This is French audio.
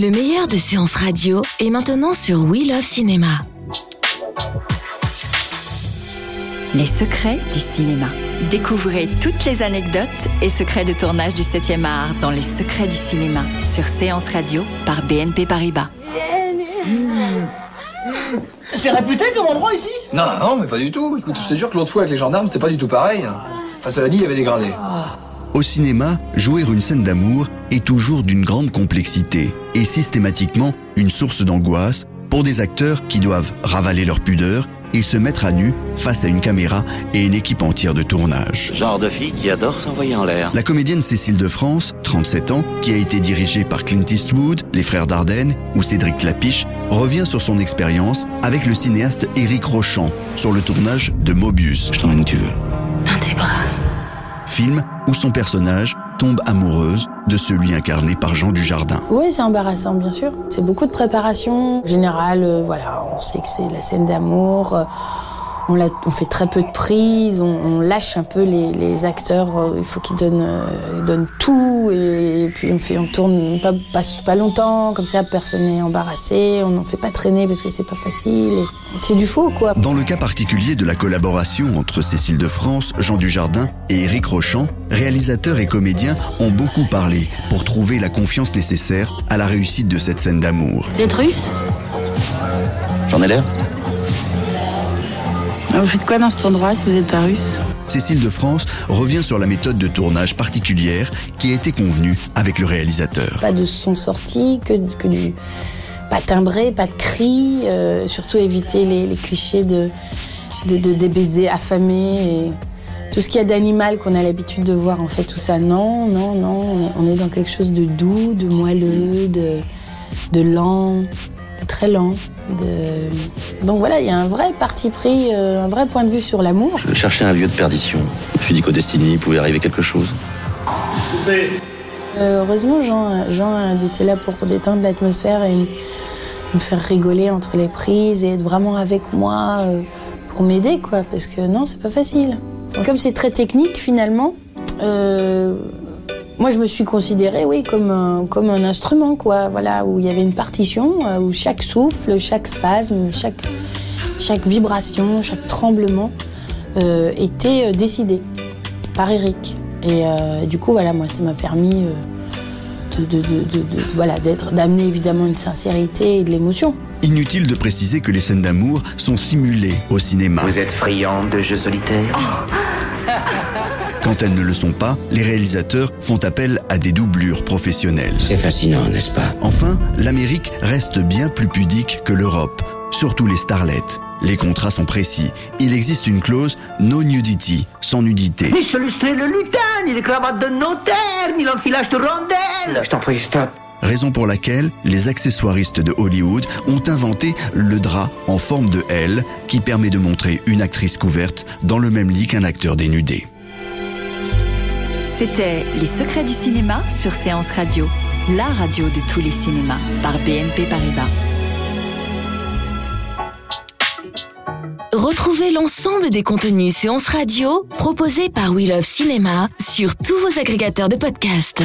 Le meilleur de séances radio est maintenant sur We Love Cinéma. Les secrets du cinéma. Découvrez toutes les anecdotes et secrets de tournage du 7e art dans Les secrets du cinéma sur Séance Radio par BNP Paribas. C'est réputé comme endroit ici? Non, non, mais pas du tout. Écoute, je te jure que l'autre fois avec les gendarmes, c'était pas du tout pareil. Enfin, cela dit, il y avait des gradés. Au cinéma, jouer une scène d'amour est toujours d'une grande complexité et systématiquement une source d'angoisse pour des acteurs qui doivent ravaler leur pudeur et se mettre à nu face à une caméra et une équipe entière de tournage. Genre de fille qui adore s'envoyer en l'air. La comédienne Cécile de France, 37 ans, qui a été dirigée par Clint Eastwood, les frères Dardenne ou Cédric Clapiche, revient sur son expérience avec le cinéaste Éric Rochant sur le tournage de Mobius. Je t'emmène où tu veux. Dans tes bras. Film où son personnage tombe amoureuse de celui incarné par Jean Dujardin. Oui, c'est embarrassant, bien sûr. C'est beaucoup de préparation. En général, euh, voilà, on sait que c'est la scène d'amour. euh, on, la- on fait très peu de prises, on, on lâche un peu les, les acteurs. euh, Il faut qu'ils donnent, euh, donnent tout. Et, puis on, fait, on tourne pas, pas, pas longtemps, comme ça personne n'est embarrassé. On n'en fait pas traîner parce que c'est pas facile. et C'est du faux, quoi. Dans le cas particulier de la collaboration entre Cécile de France, Jean Dujardin et Éric Rochant, réalisateurs et comédiens ont beaucoup parlé pour trouver la confiance nécessaire à la réussite de cette scène d'amour. Vous êtes russe? J'en ai l'air Vous faites quoi dans cet endroit si vous n'êtes pas russe? Cécile de France revient sur la méthode de tournage particulière qui a été convenue avec le réalisateur. Pas de son sorti, que, que du. Pas timbré, pas de cris, euh, surtout éviter les, les clichés de, de, de- des baisers affamés et tout ce qu'il y a d'animal qu'on a l'habitude de voir. En fait, tout ça, non, non, non. On est, on est dans quelque chose de doux, de moelleux, de, de lent, très lent. De... Donc voilà, il y a un vrai parti pris, euh, un vrai point de vue sur l'amour. Je cherchais un lieu de perdition. Je me suis dit qu'au Destiny, il pouvait arriver quelque chose. Euh, heureusement, Jean, Jean était là pour détendre l'atmosphère et me, faire rigoler entre les prises et être vraiment avec moi euh, pour m'aider, quoi. Parce que non, c'est pas facile. Comme c'est très technique, finalement, euh, moi, je me suis considérée, oui, comme un, comme un instrument, quoi. Voilà, où il y avait une partition, euh, où chaque souffle, chaque spasme, chaque, chaque vibration, chaque tremblement euh, était euh, décidé par Eric. Et euh, du coup, voilà, moi, ça m'a permis euh, de, de- de- de- de- voilà, d'être, d'amener évidemment une sincérité et de l'émotion. Inutile de préciser que les scènes d'amour sont simulées au cinéma. Vous êtes friand de jeux solitaires? Quand elles ne le sont pas, les réalisateurs font appel à des doublures professionnelles. C'est fascinant, n'est-ce pas? Enfin, l'Amérique reste bien plus pudique que l'Europe, surtout les starlets. Les contrats sont précis. Il existe une clause no nudity, sans nudité. Ni se lustrer le lutin, ni les cravates de notaire, ni l'enfilage de rondelles Je t'en prie, stop. Raison pour laquelle les accessoiristes de Hollywood ont inventé le drap en forme de L qui permet de montrer une actrice couverte dans le même lit qu'un acteur dénudé. C'était Les secrets du cinéma sur Séance Radio, la radio de tous les cinémas par BNP Paribas. Retrouvez l'ensemble des contenus séances radio proposés par We Love Cinéma sur tous vos agrégateurs de podcasts.